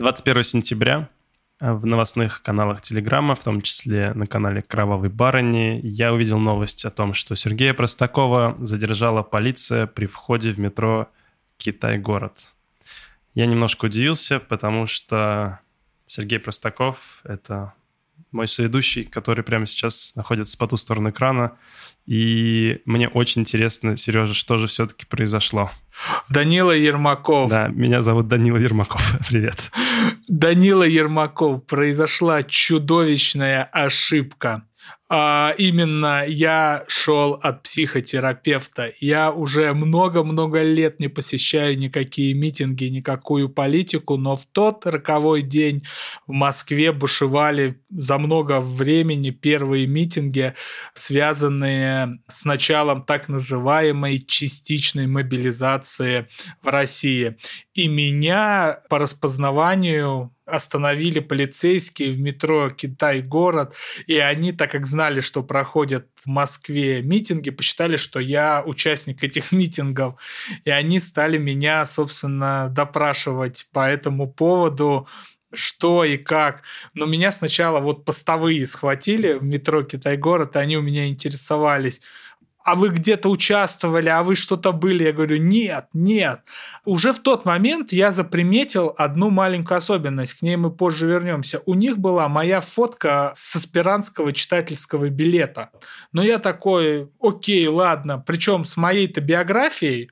21 сентября э, в новостных каналах Телеграма, в том числе на канале «Кровавой барыни», я увидел новость о том, что Сергея Простакова задержала полиция при входе в метро «Китай-город». Я немножко удивился, потому что Сергей Простаков — это мой соведущий, который прямо сейчас находится по ту сторону экрана. И мне очень интересно, Сережа, что же все-таки произошло? Данила Ермаков. Да, меня зовут Данила Ермаков. Привет. Данила Ермаков. Произошла чудовищная ошибка а, именно я шел от психотерапевта. Я уже много-много лет не посещаю никакие митинги, никакую политику, но в тот роковой день в Москве бушевали за много времени первые митинги, связанные с началом так называемой частичной мобилизации в России. И меня по распознаванию остановили полицейские в метро Китай-город, и они, так как знали, что проходят в Москве митинги, посчитали, что я участник этих митингов, и они стали меня, собственно, допрашивать по этому поводу, что и как. Но меня сначала вот постовые схватили в метро Китай-город, и они у меня интересовались, а вы где-то участвовали, а вы что-то были. Я говорю, нет, нет. Уже в тот момент я заприметил одну маленькую особенность, к ней мы позже вернемся. У них была моя фотка с аспирантского читательского билета. Но я такой, окей, ладно. Причем с моей-то биографией,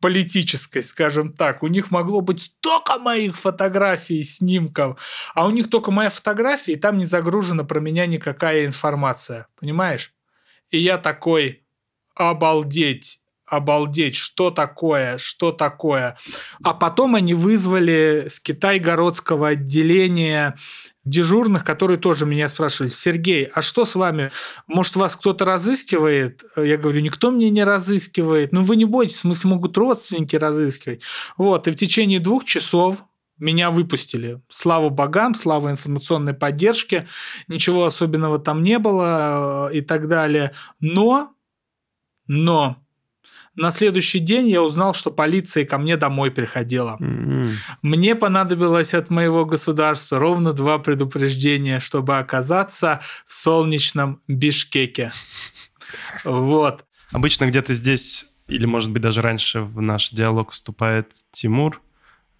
политической, скажем так. У них могло быть столько моих фотографий, снимков, а у них только моя фотография, и там не загружена про меня никакая информация. Понимаешь? И я такой, обалдеть, обалдеть, что такое, что такое. А потом они вызвали с Китай-городского отделения дежурных, которые тоже меня спрашивали, Сергей, а что с вами? Может, вас кто-то разыскивает? Я говорю, никто меня не разыскивает. Ну, вы не бойтесь, в смысле, могут родственники разыскивать. Вот, и в течение двух часов меня выпустили. Слава богам, слава информационной поддержке. Ничего особенного там не было э, и так далее. Но но на следующий день я узнал, что полиция ко мне домой приходила. Mm-hmm. Мне понадобилось от моего государства ровно два предупреждения, чтобы оказаться в солнечном Бишкеке. Вот. Обычно где-то здесь, или, может быть, даже раньше в наш диалог вступает Тимур,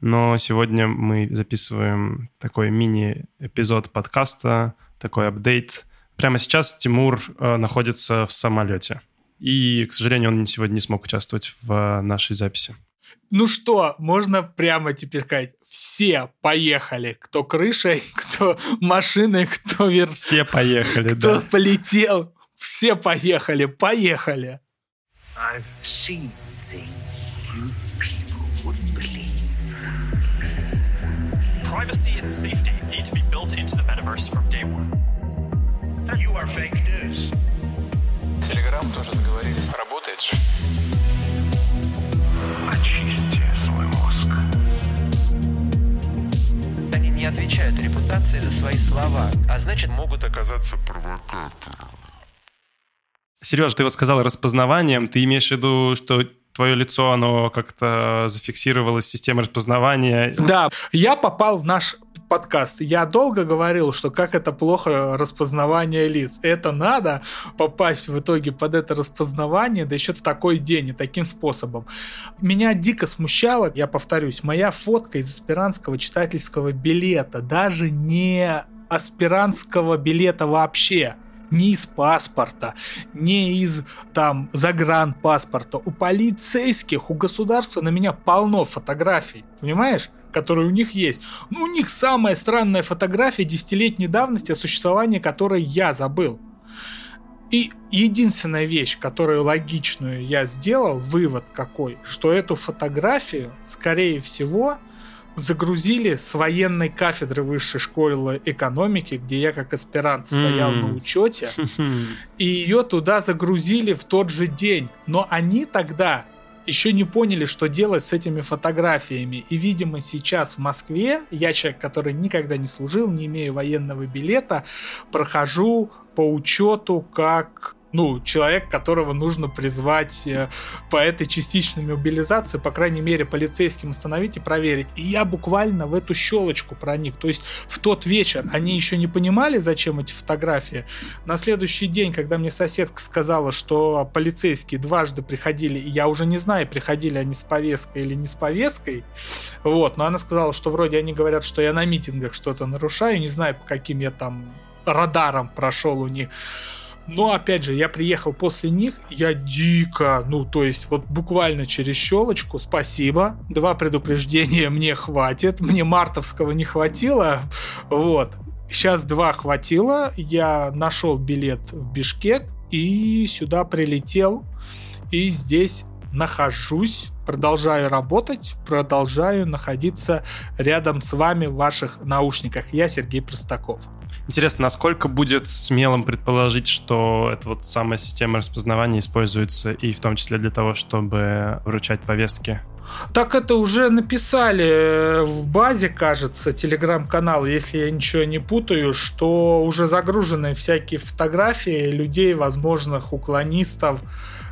но сегодня мы записываем такой мини-эпизод подкаста, такой апдейт. Прямо сейчас Тимур э, находится в самолете. И, к сожалению, он сегодня не смог участвовать в э, нашей записи. Ну что, можно прямо теперь сказать, все поехали. Кто крышей, кто машиной, кто вверх. Все поехали, кто да. Кто полетел, все поехали, поехали. I've seen Privacy and safety need to be built into the metaverse from day one. You are fake news. Телеграм тоже договорились. Работает же. Очисти свой мозг. Они не отвечают репутации за свои слова, а значит могут оказаться провокатором. Сереж, ты вот сказал распознаванием. Ты имеешь в виду, что твое лицо, оно как-то зафиксировалось системой распознавания? Да, я попал в наш подкаст. Я долго говорил, что как это плохо распознавание лиц. Это надо попасть в итоге под это распознавание, да еще в такой день и таким способом. Меня дико смущало, я повторюсь, моя фотка из аспирантского читательского билета, даже не аспирантского билета вообще, не из паспорта, не из там загранпаспорта. У полицейских, у государства на меня полно фотографий, понимаешь? Которые у них есть. Ну, у них самая странная фотография десятилетней давности, о существовании которой я забыл. И единственная вещь, которую логичную я сделал, вывод какой, что эту фотографию, скорее всего, загрузили с военной кафедры высшей школы экономики, где я как аспирант стоял mm. на учете, и ее туда загрузили в тот же день. Но они тогда еще не поняли, что делать с этими фотографиями. И, видимо, сейчас в Москве, я человек, который никогда не служил, не имея военного билета, прохожу по учету как ну, человек, которого нужно призвать э, по этой частичной мобилизации, по крайней мере, полицейским остановить и проверить. И я буквально в эту щелочку проник. То есть в тот вечер они еще не понимали, зачем эти фотографии. На следующий день, когда мне соседка сказала, что полицейские дважды приходили, и я уже не знаю, приходили они с повесткой или не с повесткой, вот, но она сказала, что вроде они говорят, что я на митингах что-то нарушаю, не знаю, по каким я там радаром прошел у них. Но, опять же, я приехал после них, я дико, ну, то есть, вот буквально через щелочку, спасибо, два предупреждения мне хватит, мне мартовского не хватило, вот. Сейчас два хватило, я нашел билет в Бишкек и сюда прилетел, и здесь нахожусь, продолжаю работать, продолжаю находиться рядом с вами в ваших наушниках. Я Сергей Простаков. Интересно, насколько будет смелым предположить, что эта вот самая система распознавания используется и в том числе для того, чтобы вручать повестки? Так это уже написали э, в базе, кажется, телеграм-канал, если я ничего не путаю, что уже загружены всякие фотографии людей, возможных уклонистов,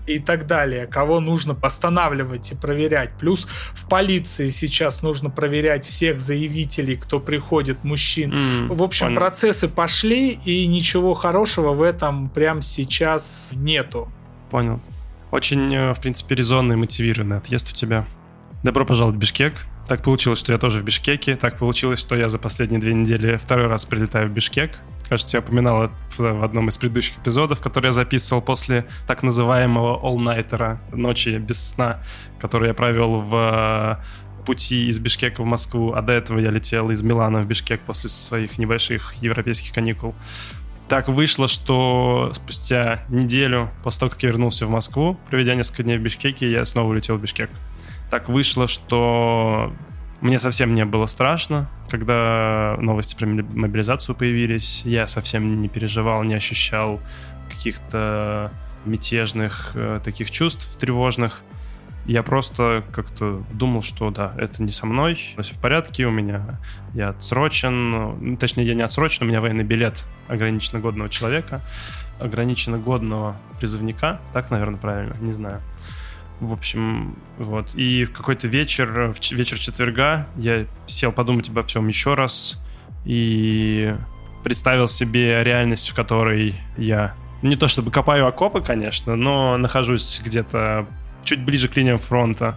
и так далее, кого нужно постанавливать и проверять. Плюс в полиции сейчас нужно проверять всех заявителей, кто приходит, мужчин. Mm, в общем, понял. процессы пошли, и ничего хорошего в этом прямо сейчас нету. Понял. Очень, э, в принципе, резонный и мотивированный отъезд у тебя. Добро пожаловать в Бишкек. Так получилось, что я тоже в Бишкеке. Так получилось, что я за последние две недели второй раз прилетаю в Бишкек. Кажется, я упоминал это в одном из предыдущих эпизодов, который я записывал после так называемого all-найтера, ночи без сна, который я провел в э, пути из Бишкека в Москву, а до этого я летел из Милана в Бишкек после своих небольших европейских каникул. Так вышло, что спустя неделю после того, как я вернулся в Москву, проведя несколько дней в Бишкеке, я снова улетел в Бишкек. Так вышло, что мне совсем не было страшно, когда новости про мобилизацию появились. Я совсем не переживал, не ощущал каких-то мятежных э, таких чувств тревожных. Я просто как-то думал, что да, это не со мной, все в порядке, у меня я отсрочен, ну, точнее, я не отсрочен, у меня военный билет ограниченно годного человека, ограниченно годного призывника, так, наверное, правильно, не знаю. В общем, вот. И в какой-то вечер, в вечер четверга, я сел подумать обо всем еще раз и представил себе реальность, в которой я не то чтобы копаю окопы, конечно, но нахожусь где-то чуть ближе к линиям фронта.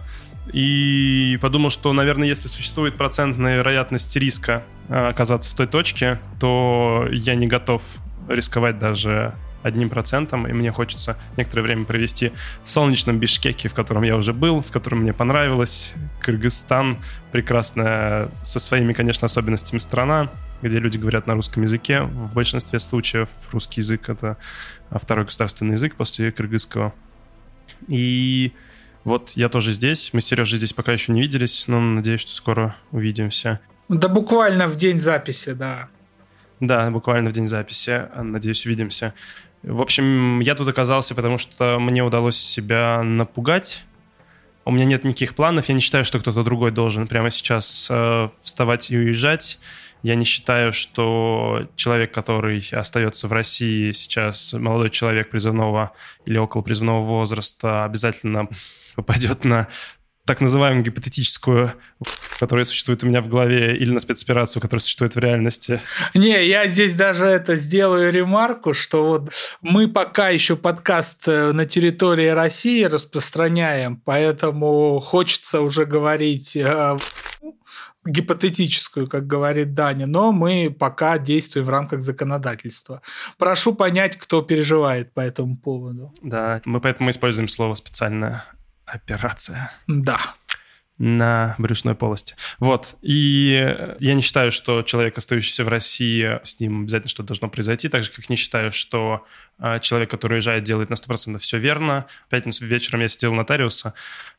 И подумал, что, наверное, если существует процентная вероятность риска а, оказаться в той точке, то я не готов рисковать даже одним процентом, и мне хочется некоторое время провести в солнечном Бишкеке, в котором я уже был, в котором мне понравилось. Кыргызстан прекрасная, со своими, конечно, особенностями страна, где люди говорят на русском языке. В большинстве случаев русский язык — это второй государственный язык после кыргызского. И вот я тоже здесь. Мы с Сережей здесь пока еще не виделись, но надеюсь, что скоро увидимся. Да буквально в день записи, да. Да, буквально в день записи. Надеюсь, увидимся. В общем, я тут оказался, потому что мне удалось себя напугать. У меня нет никаких планов. Я не считаю, что кто-то другой должен прямо сейчас э, вставать и уезжать. Я не считаю, что человек, который остается в России сейчас, молодой человек призывного или около призывного возраста, обязательно попадет на так называемую гипотетическую, которая существует у меня в голове, или на спецоперацию, которая существует в реальности. Не, я здесь даже это сделаю ремарку, что вот мы пока еще подкаст э, на территории России распространяем, поэтому хочется уже говорить э, гипотетическую, как говорит Даня, но мы пока действуем в рамках законодательства. Прошу понять, кто переживает по этому поводу. Да, мы поэтому используем слово специально операция. Да на брюшной полости. Вот. И я не считаю, что человек, остающийся в России, с ним обязательно что-то должно произойти, так же, как не считаю, что человек, который уезжает, делает на 100% все верно. В пятницу вечером я сидел у нотариуса,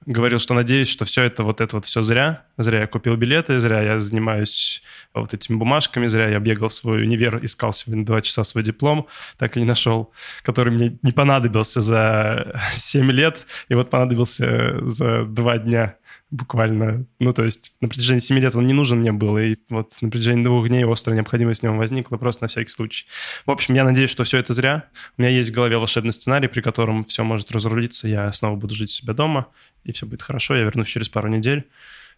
говорил, что надеюсь, что все это вот это вот все зря. Зря я купил билеты, зря я занимаюсь вот этими бумажками, зря я бегал в свой универ, искал сегодня два часа свой диплом, так и не нашел, который мне не понадобился за 7 лет, и вот понадобился за два дня. буквально. Ну, то есть на протяжении 7 лет он не нужен мне был, и вот на протяжении двух дней острая необходимость в нем возникла просто на всякий случай. В общем, я надеюсь, что все это зря. У меня есть в голове волшебный сценарий, при котором все может разрулиться, я снова буду жить у себя дома, и все будет хорошо, я вернусь через пару недель.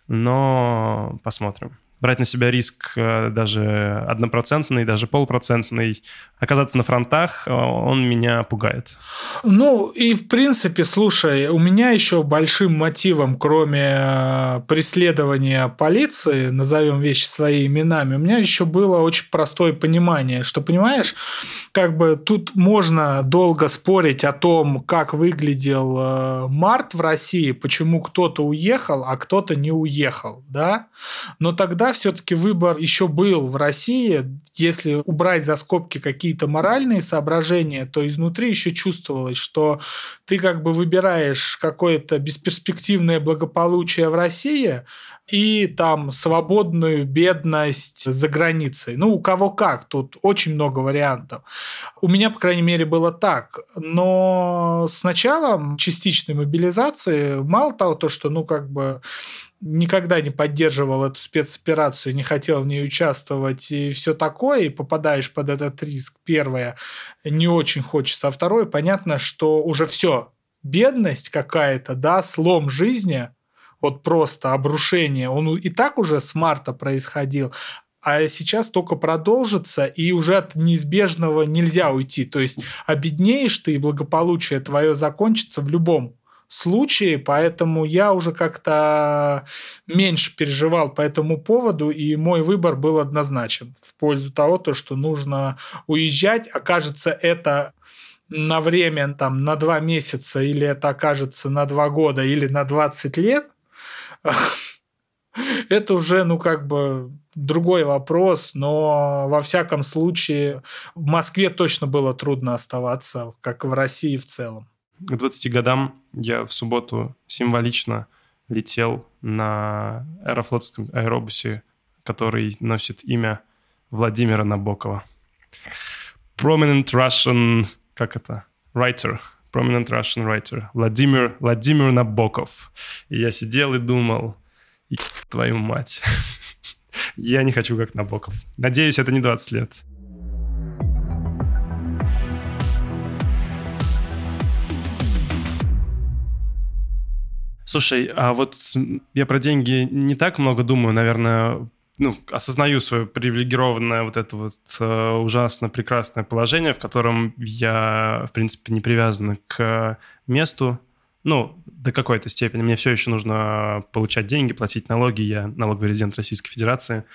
Но посмотрим брать на себя риск э, даже однопроцентный, даже полупроцентный, оказаться на фронтах, э, он меня пугает. Ну, и в принципе, слушай, у меня еще большим мотивом, кроме э, преследования полиции, назовем вещи своими именами, у меня еще было очень простое понимание, что, понимаешь, как бы тут можно долго спорить о том, как выглядел март в России, почему кто-то уехал, а кто-то не уехал, да, но тогда все-таки выбор еще был в России. Если убрать за скобки какие-то моральные соображения, то изнутри еще чувствовалось, что ты как бы выбираешь какое-то бесперспективное благополучие в России и там свободную бедность за границей. Ну, у кого как, тут очень много вариантов. У меня, по крайней мере, было так. Но с началом частичной мобилизации, мало того, то, что, ну, как бы никогда не поддерживал эту спецоперацию, не хотел в ней участвовать и все такое, и попадаешь под этот риск. Первое, не очень хочется. А второе, понятно, что уже все, бедность какая-то, да, слом жизни, вот просто обрушение, он и так уже с марта происходил, а сейчас только продолжится, и уже от неизбежного нельзя уйти. То есть обеднеешь ты, и благополучие твое закончится в любом случае, поэтому я уже как-то меньше переживал по этому поводу, и мой выбор был однозначен. В пользу того, то, что нужно уезжать. Окажется это на время, там, на два месяца, или это окажется на два года, или на 20 лет, это уже, ну, как бы другой вопрос, но во всяком случае в Москве точно было трудно оставаться, как в России в целом к 20 годам я в субботу символично летел на аэрофлотском аэробусе, который носит имя Владимира Набокова. Prominent Russian... Как это? Writer. Prominent Russian writer. Владимир, Владимир Набоков. И я сидел и думал, твою мать. я не хочу как Набоков. Надеюсь, это не 20 лет. Слушай, а вот я про деньги не так много думаю, наверное, ну, осознаю свое привилегированное вот это вот э, ужасно прекрасное положение, в котором я, в принципе, не привязан к месту, ну, до какой-то степени. Мне все еще нужно получать деньги, платить налоги, я налоговый резидент Российской Федерации.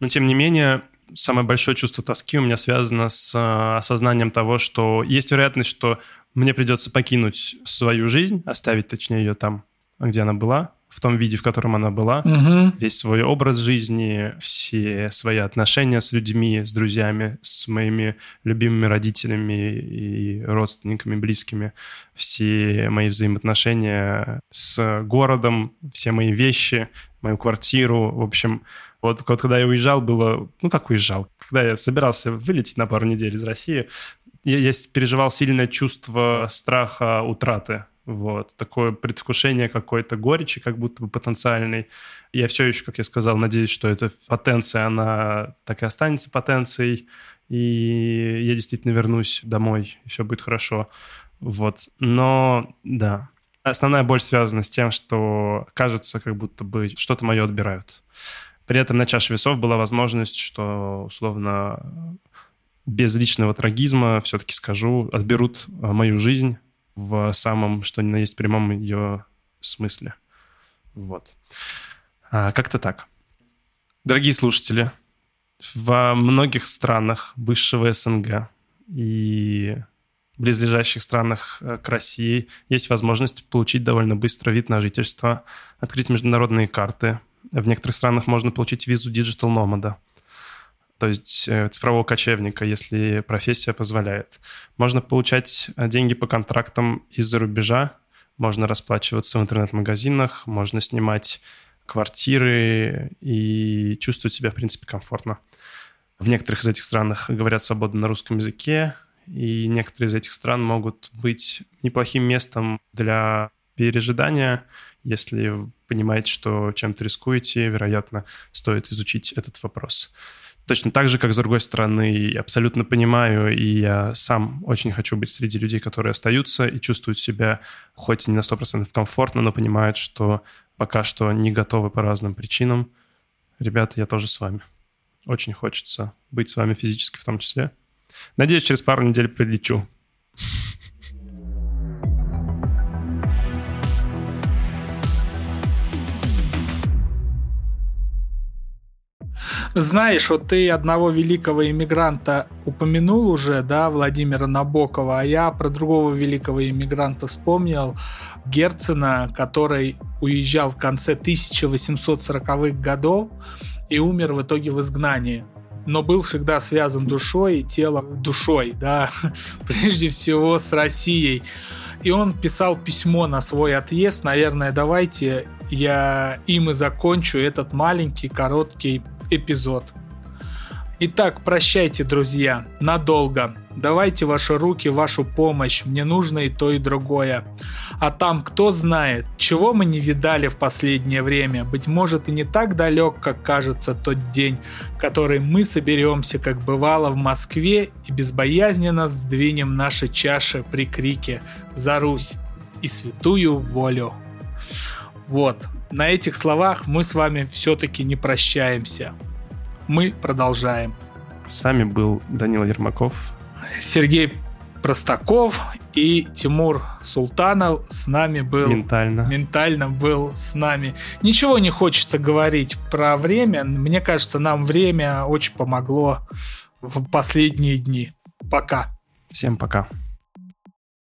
Но, тем не менее, самое большое чувство тоски у меня связано с э, осознанием того, что есть вероятность, что мне придется покинуть свою жизнь, оставить, точнее, ее там, где она была, в том виде, в котором она была, угу. весь свой образ жизни, все свои отношения с людьми, с друзьями, с моими любимыми родителями и родственниками, близкими, все мои взаимоотношения с городом, все мои вещи, мою квартиру, в общем, вот, вот когда я уезжал, было, ну как уезжал, когда я собирался вылететь на пару недель из России, я, я переживал сильное чувство страха утраты вот. Такое предвкушение какой-то горечи, как будто бы потенциальной. Я все еще, как я сказал, надеюсь, что эта потенция, она так и останется потенцией, и я действительно вернусь домой, и все будет хорошо. Вот. Но, да, основная боль связана с тем, что кажется, как будто бы что-то мое отбирают. При этом на чаше весов была возможность, что, условно, без личного трагизма, все-таки скажу, отберут мою жизнь, в самом, что ни на есть прямом ее смысле. Вот. А, как-то так. Дорогие слушатели, во многих странах бывшего СНГ и близлежащих странах э, к России есть возможность получить довольно быстро вид на жительство, открыть международные карты. В некоторых странах можно получить визу Digital Nomad то есть э, цифрового кочевника, если профессия позволяет. Можно получать э, деньги по контрактам из-за рубежа, можно расплачиваться в интернет-магазинах, можно снимать квартиры и чувствовать себя, в принципе, комфортно. В некоторых из этих странах говорят свободно на русском языке, и некоторые из этих стран могут быть неплохим местом для пережидания. Если понимаете, что чем-то рискуете, вероятно, стоит изучить этот вопрос. Точно так же, как с другой стороны, абсолютно понимаю, и я сам очень хочу быть среди людей, которые остаются и чувствуют себя хоть не на 100% комфортно, но понимают, что пока что не готовы по разным причинам. Ребята, я тоже с вами. Очень хочется быть с вами физически в том числе. Надеюсь, через пару недель прилечу. Знаешь, вот ты одного великого иммигранта упомянул уже, да, Владимира Набокова, а я про другого великого иммигранта вспомнил, Герцена, который уезжал в конце 1840-х годов и умер в итоге в изгнании но был всегда связан душой и телом душой, да, прежде всего с Россией. И он писал письмо на свой отъезд, наверное, давайте я им и закончу этот маленький короткий эпизод. Итак, прощайте, друзья, надолго. Давайте ваши руки, вашу помощь. Мне нужно и то, и другое. А там кто знает, чего мы не видали в последнее время. Быть может и не так далек, как кажется тот день, в который мы соберемся, как бывало в Москве, и безбоязненно сдвинем наши чаши при крике «За Русь!» и святую волю. Вот, на этих словах мы с вами все-таки не прощаемся. Мы продолжаем. С вами был Данила Ермаков. Сергей Простаков и Тимур Султанов с нами был. Ментально. Ментально был с нами. Ничего не хочется говорить про время. Мне кажется, нам время очень помогло в последние дни. Пока. Всем пока.